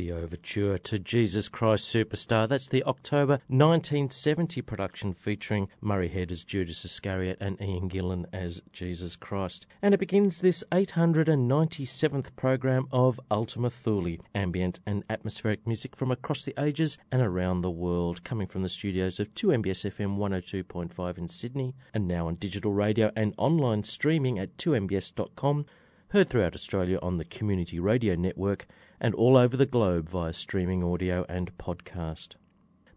The Overture to Jesus Christ Superstar. That's the October 1970 production featuring Murray Head as Judas Iscariot and Ian Gillan as Jesus Christ. And it begins this 897th program of Ultima Thule, ambient and atmospheric music from across the ages and around the world, coming from the studios of 2MBS FM 102.5 in Sydney, and now on digital radio and online streaming at 2mbs.com heard throughout Australia on the Community Radio Network and all over the globe via streaming audio and podcast.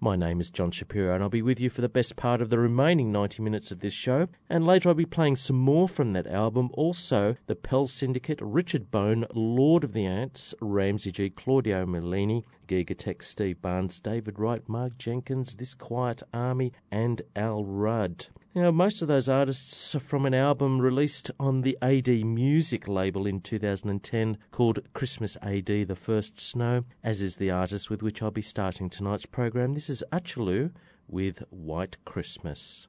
My name is John Shapiro, and I'll be with you for the best part of the remaining 90 minutes of this show. And later, I'll be playing some more from that album. Also, the Pell Syndicate, Richard Bone, Lord of the Ants, Ramsey G, Claudio Merlini, Gigatech, Steve Barnes, David Wright, Mark Jenkins, This Quiet Army, and Al Rudd. Now, most of those artists are from an album released on the AD Music label in 2010 called Christmas AD The First Snow, as is the artist with which I'll be starting tonight's program. This is Achelu with White Christmas.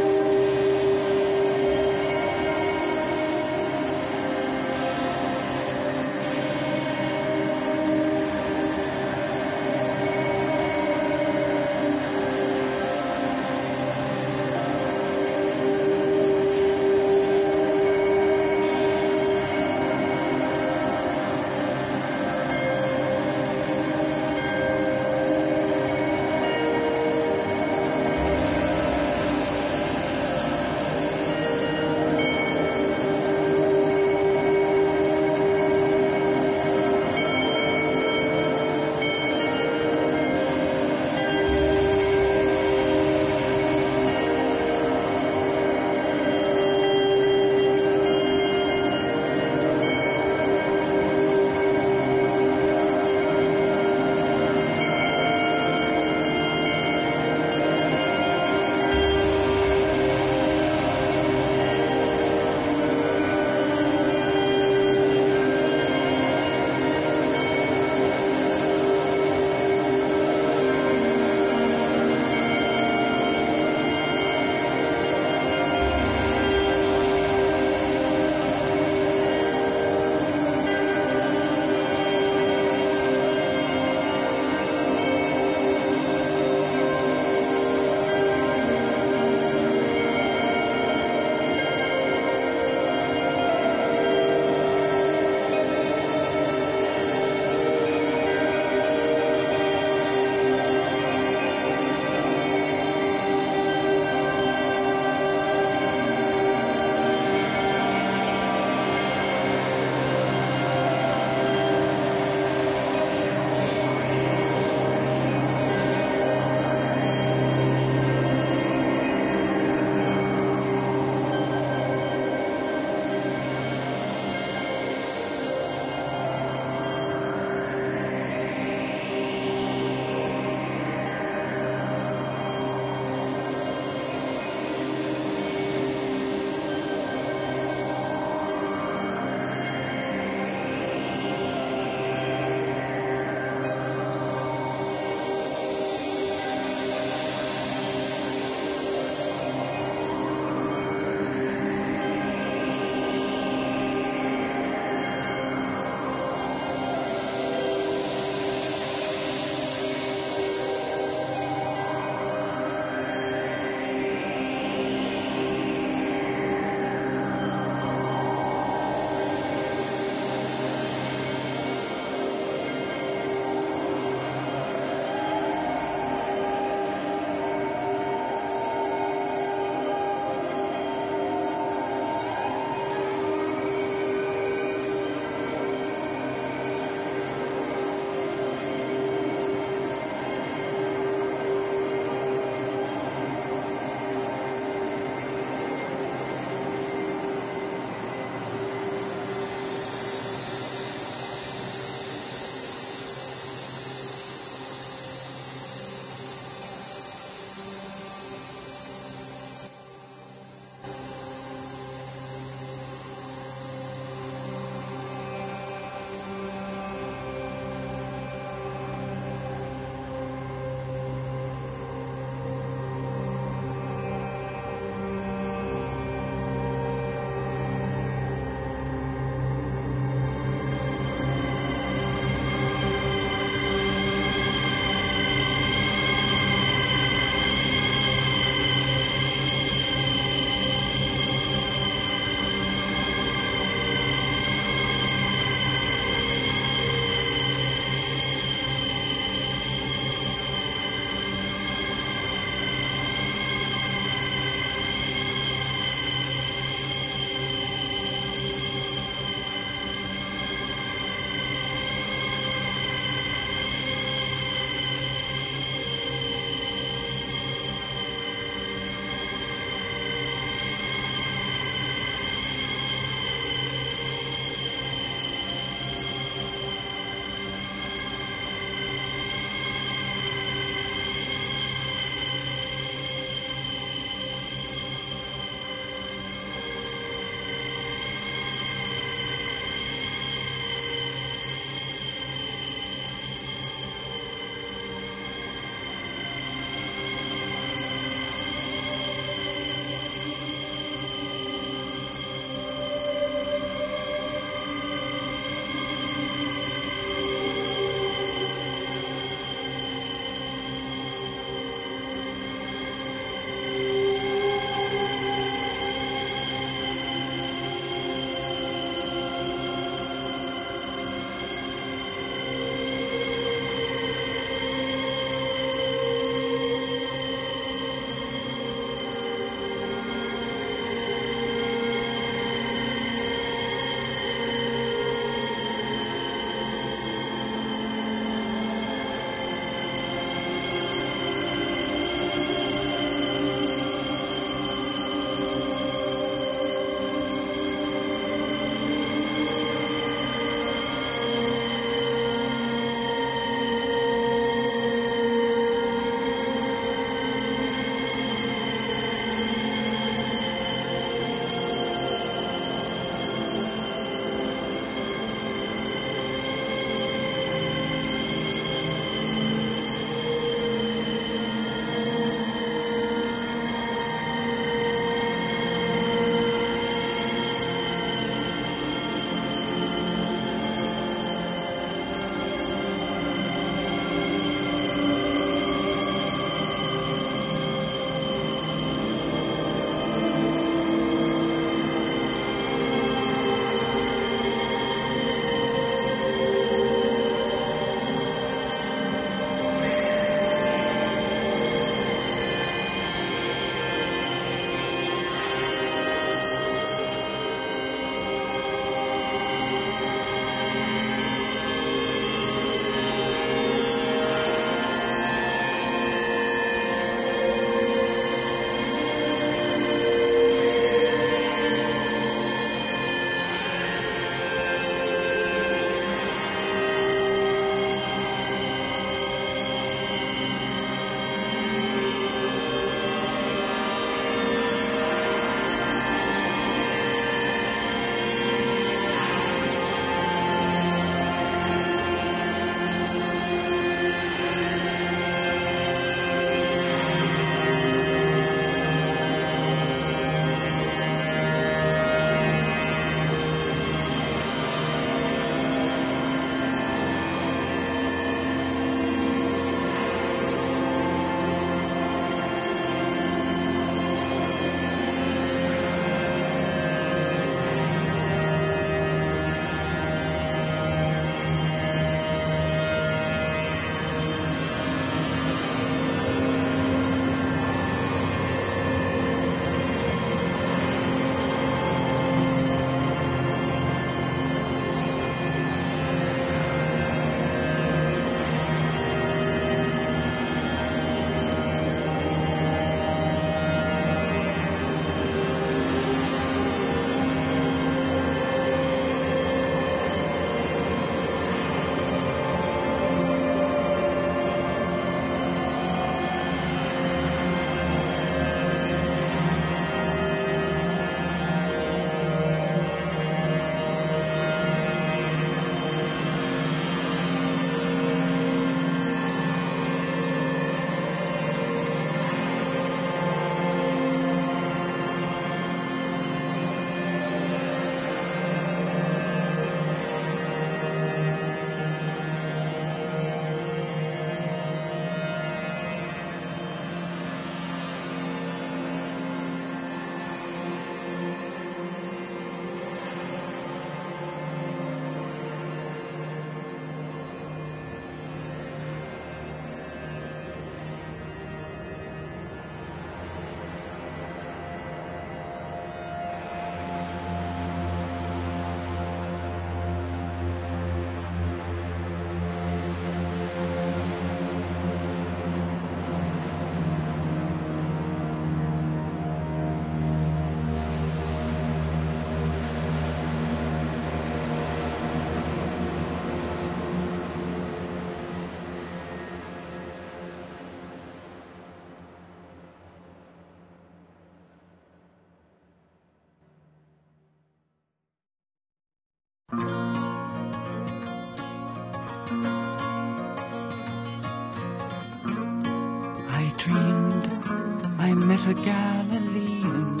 A Galilean,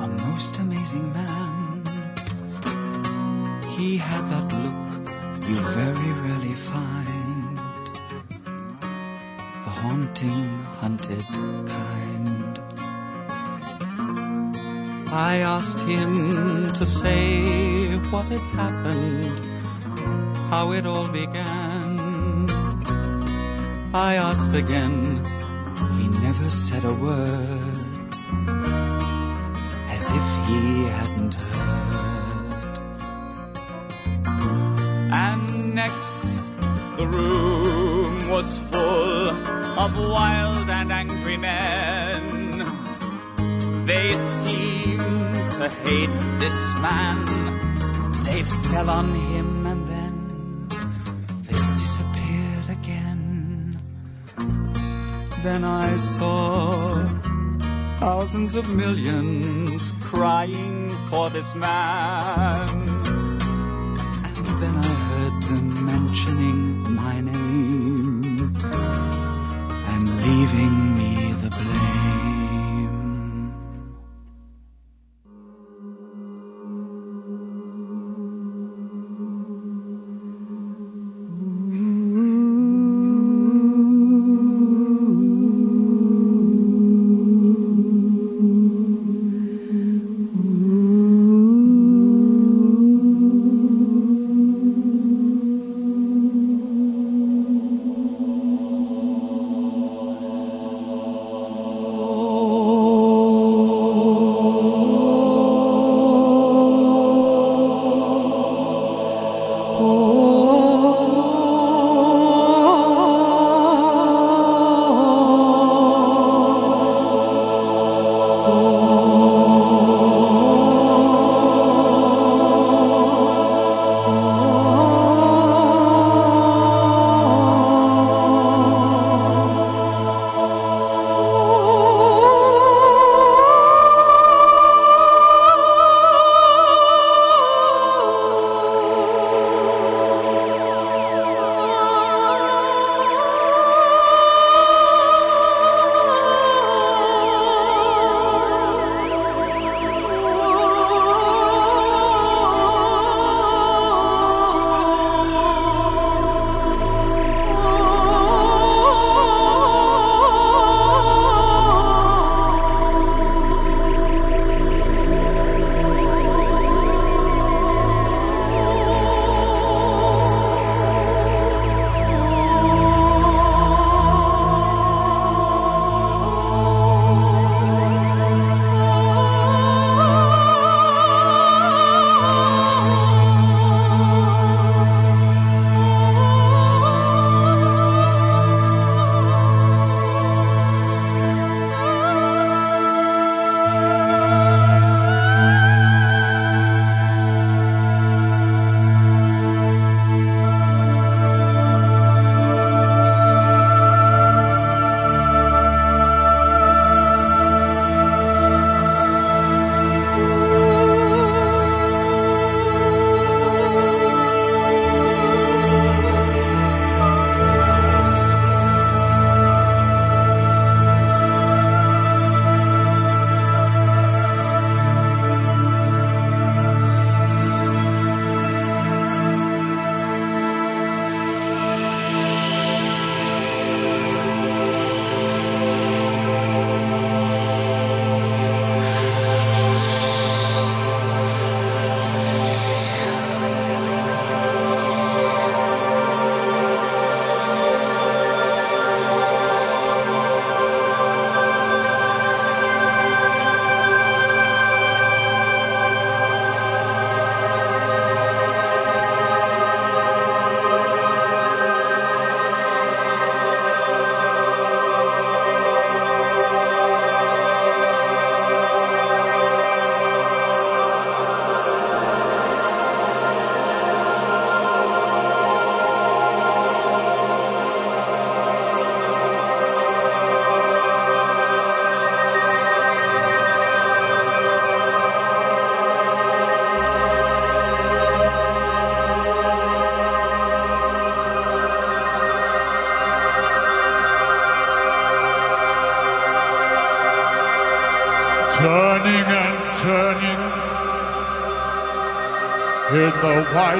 a most amazing man. He had that look you very rarely find, the haunting, hunted kind. I asked him to say what had happened, how it all began. I asked again, said a word, as if he hadn't heard. And next, the room was full of wild and angry men. They seemed to hate this man. They fell on him Then I saw thousands of millions crying for this man.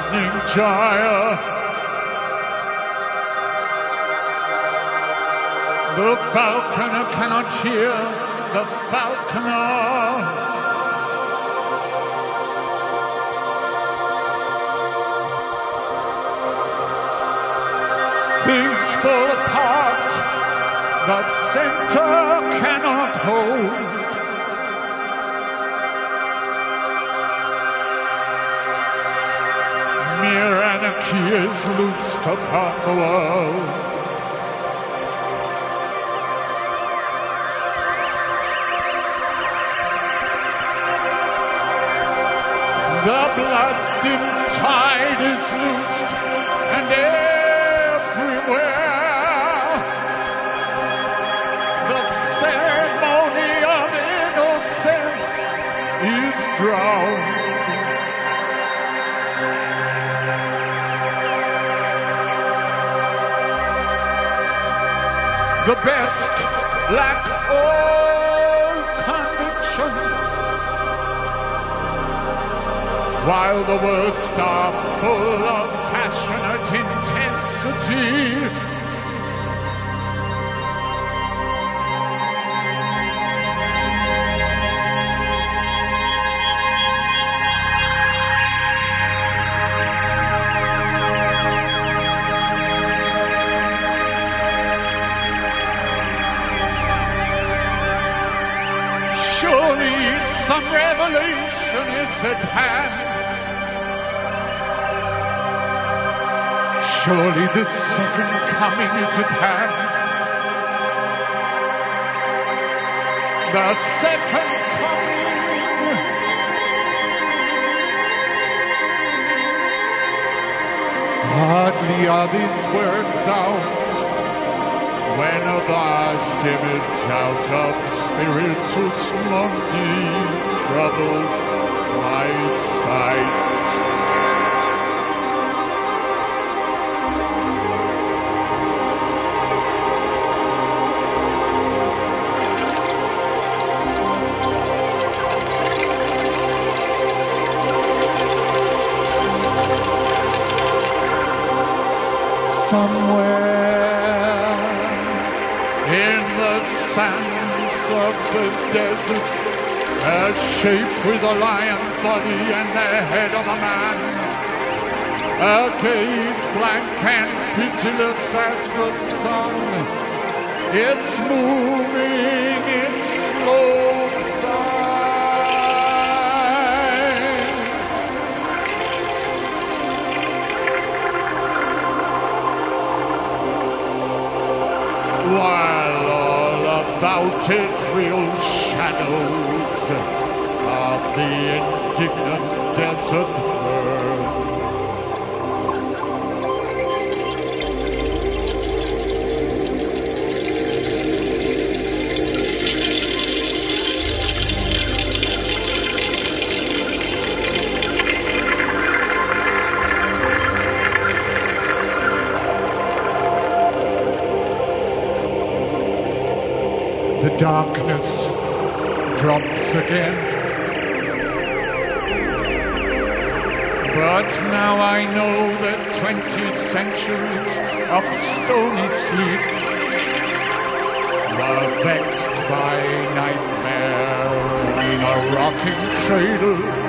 The gyre. The falconer cannot hear the falconer. Things fall apart, the center cannot hold. Anarchy is loosed upon the world. The best lack all conviction, while the worst are full of passionate intensity. Surely the second coming is at hand. The second coming. Hardly are these words out when a vast image out of spiritus mundi troubles my sight. Somewhere in the sands of the desert, a shape with a lion body and the head of a man. A gaze blank and pitiless as the sun. It's moving, it's slow it real shadows of the indignant desert darkness drops again. But now I know that twenty centuries of stony sleep were vexed by nightmare in a rocking cradle.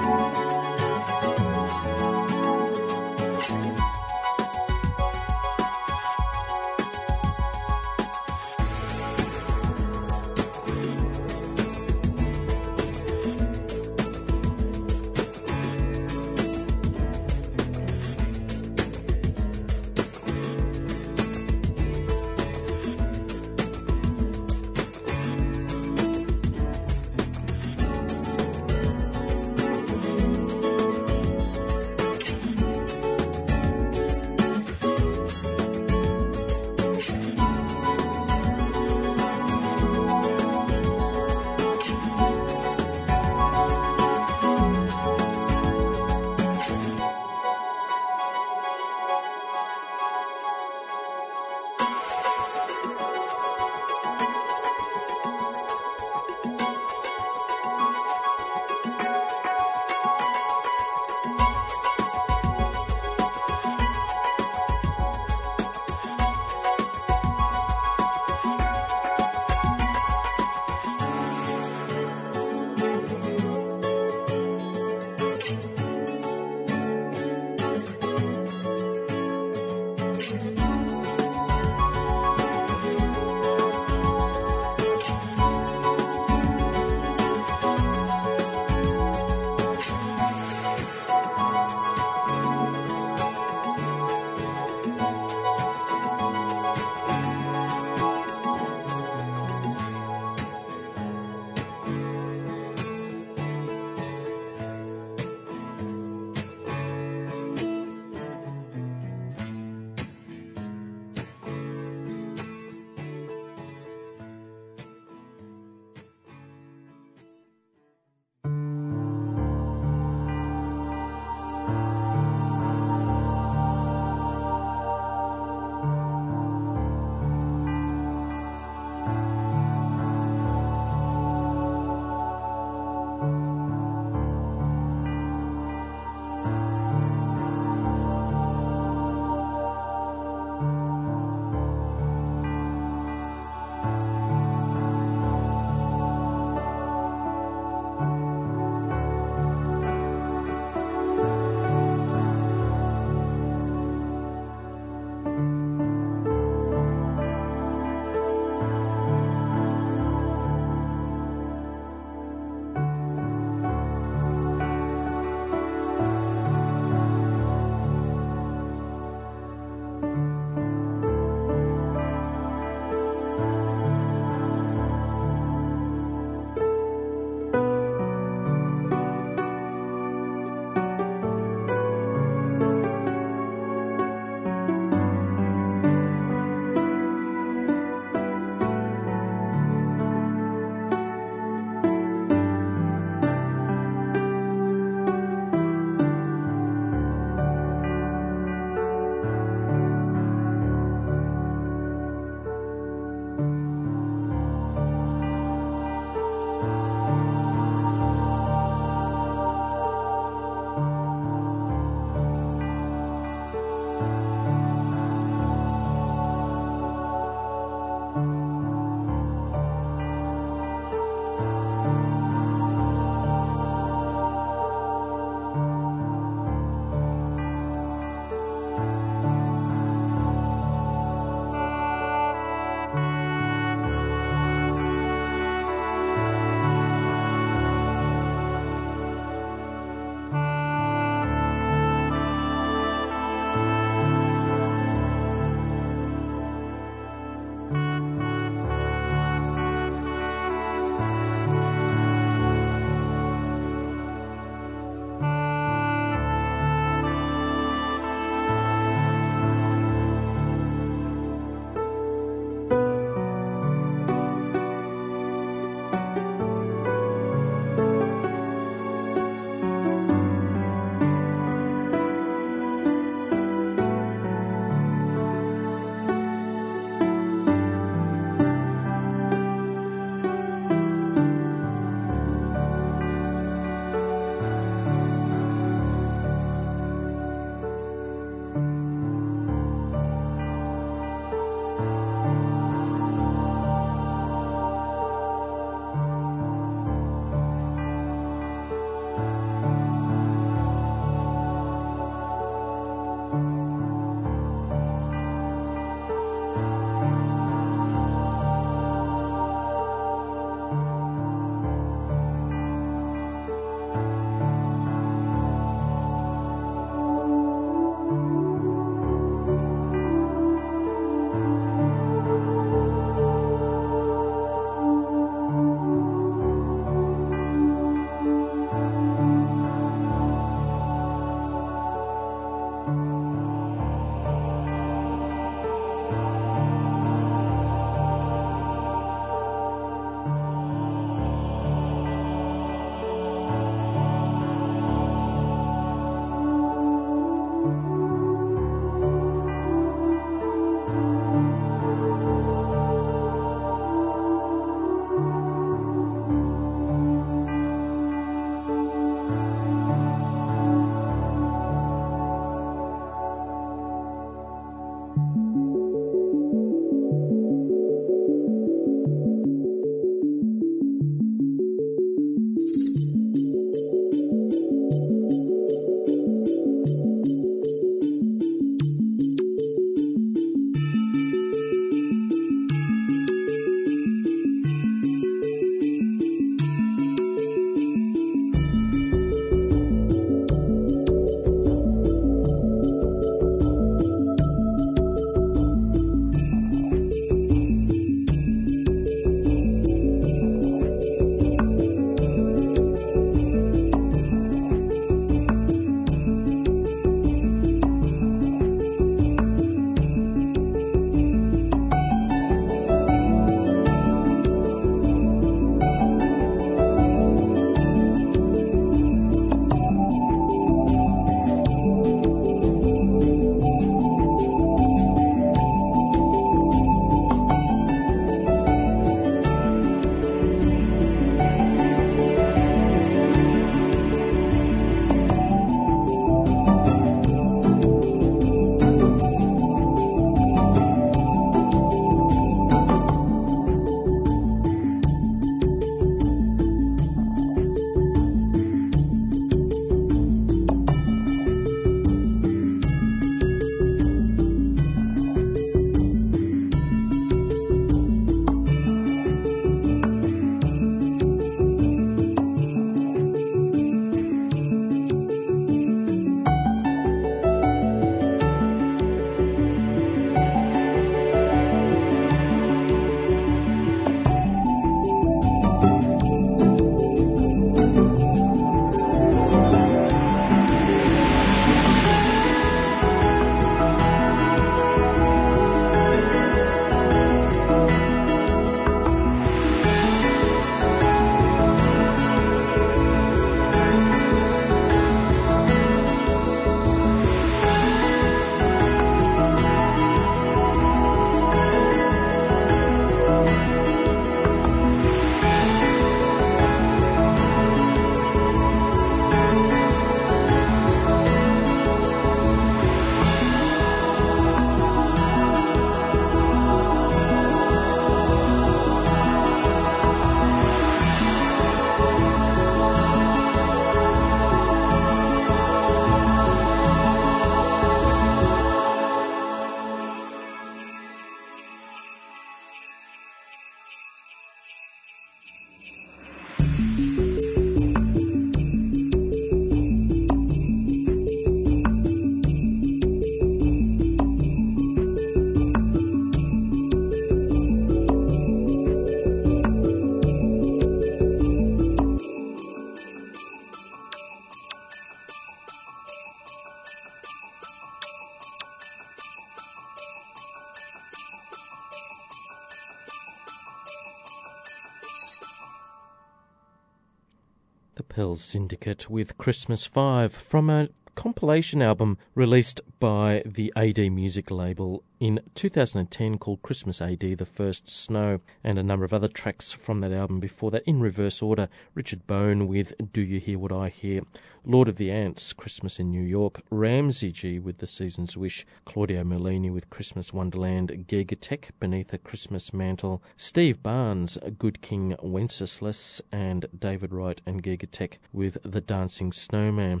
Pell syndicate with Christmas 5 from a compilation album released by the AD Music label in 2010 called Christmas AD The First Snow, and a number of other tracks from that album before that in reverse order. Richard Bone with Do You Hear What I Hear? Lord of the Ants, Christmas in New York, Ramsey G with The Season's Wish, Claudio Merlini with Christmas Wonderland, Gigatech Beneath a Christmas Mantle, Steve Barnes, Good King Wenceslas, and David Wright and Gigatech with The Dancing Snowman.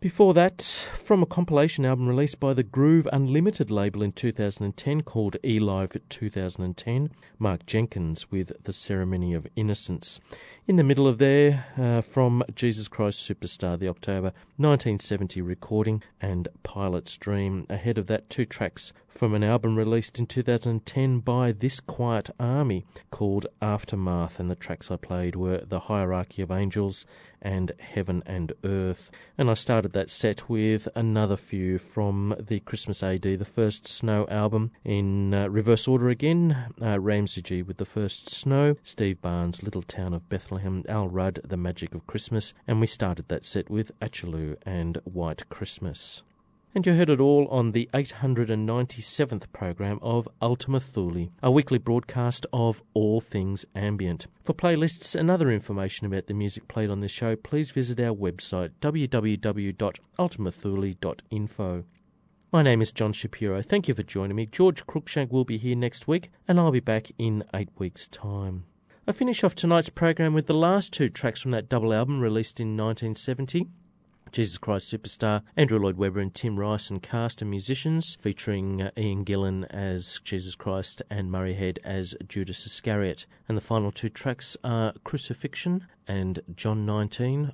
Before that, from a compilation album released by the Groove Unlimited label in 2010 called E-Live 2010, Mark Jenkins with The Ceremony of Innocence. In the middle of there, uh, from Jesus Christ Superstar, the October 1970 recording, and Pilate's Dream. Ahead of that, two tracks from an album released in 2010 by This Quiet Army called Aftermath, and the tracks I played were The Hierarchy of Angels and Heaven and Earth. And I started that set with another few from the Christmas AD, the first Snow album, in uh, reverse order again. Uh, Ramsey G with the first Snow, Steve Barnes, Little Town of Bethlehem, Al Rudd, The Magic of Christmas, and we started that set with Atchiloo and White Christmas. And you heard it all on the 897th program of Ultima Thule, a weekly broadcast of all things ambient. For playlists and other information about the music played on this show, please visit our website www.ultimathule.info. My name is John Shapiro. Thank you for joining me. George Cruikshank will be here next week, and I'll be back in eight weeks' time. I finish off tonight's program with the last two tracks from that double album released in 1970. Jesus Christ Superstar, Andrew Lloyd Webber and Tim Rice and cast of musicians, featuring uh, Ian Gillan as Jesus Christ and Murray Head as Judas Iscariot. And the final two tracks are Crucifixion and John 19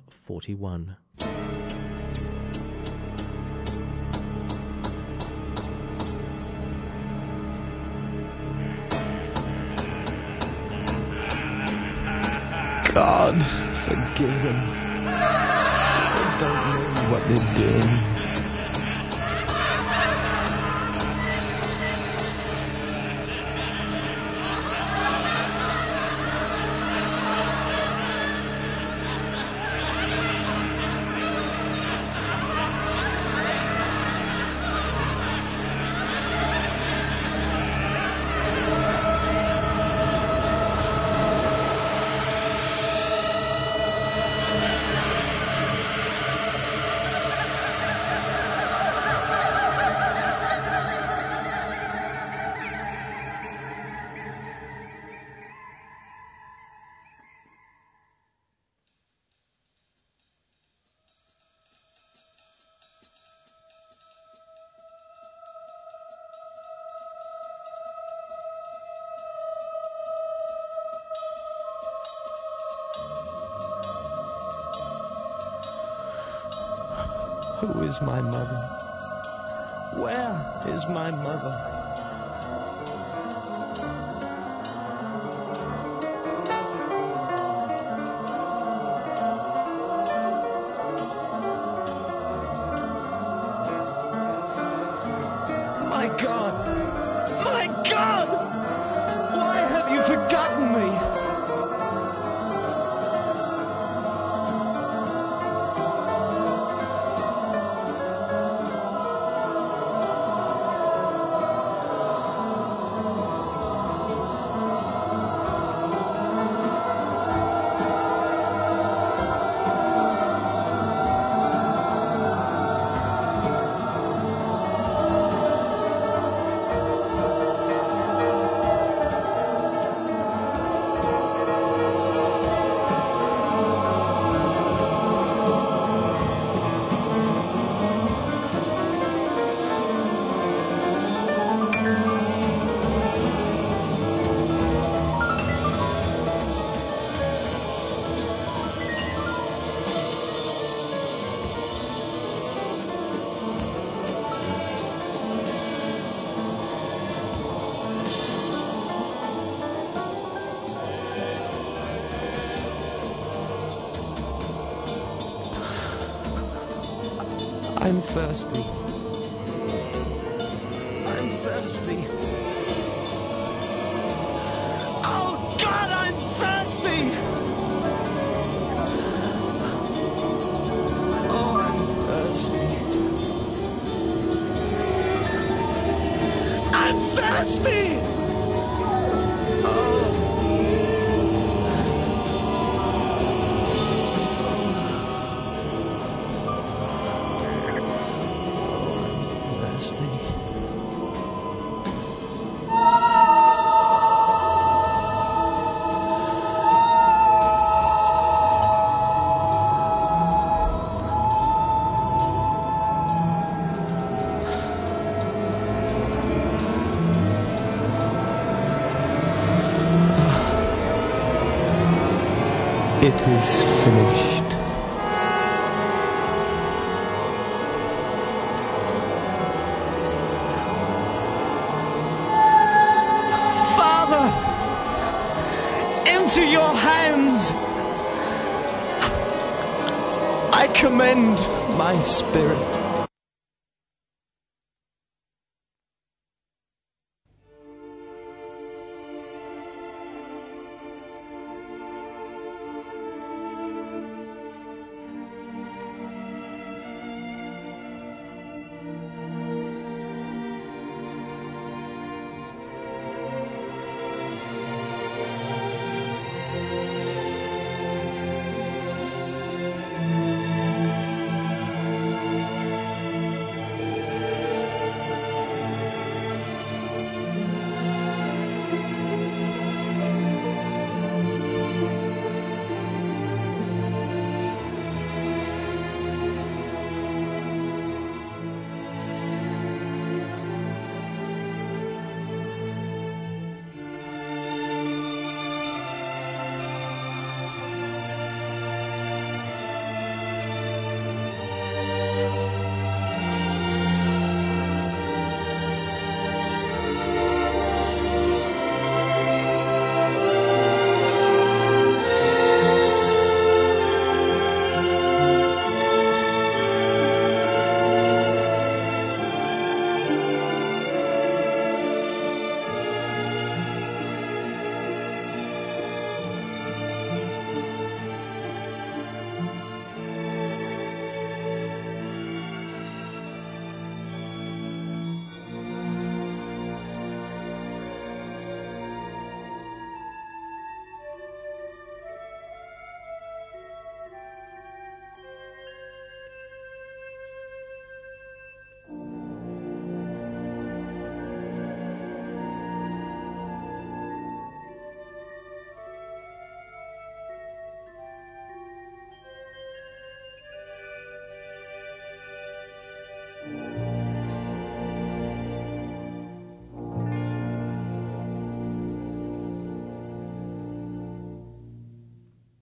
God, forgive them They don't know what they're doing. Is my mother? Where is my mother? It is finished.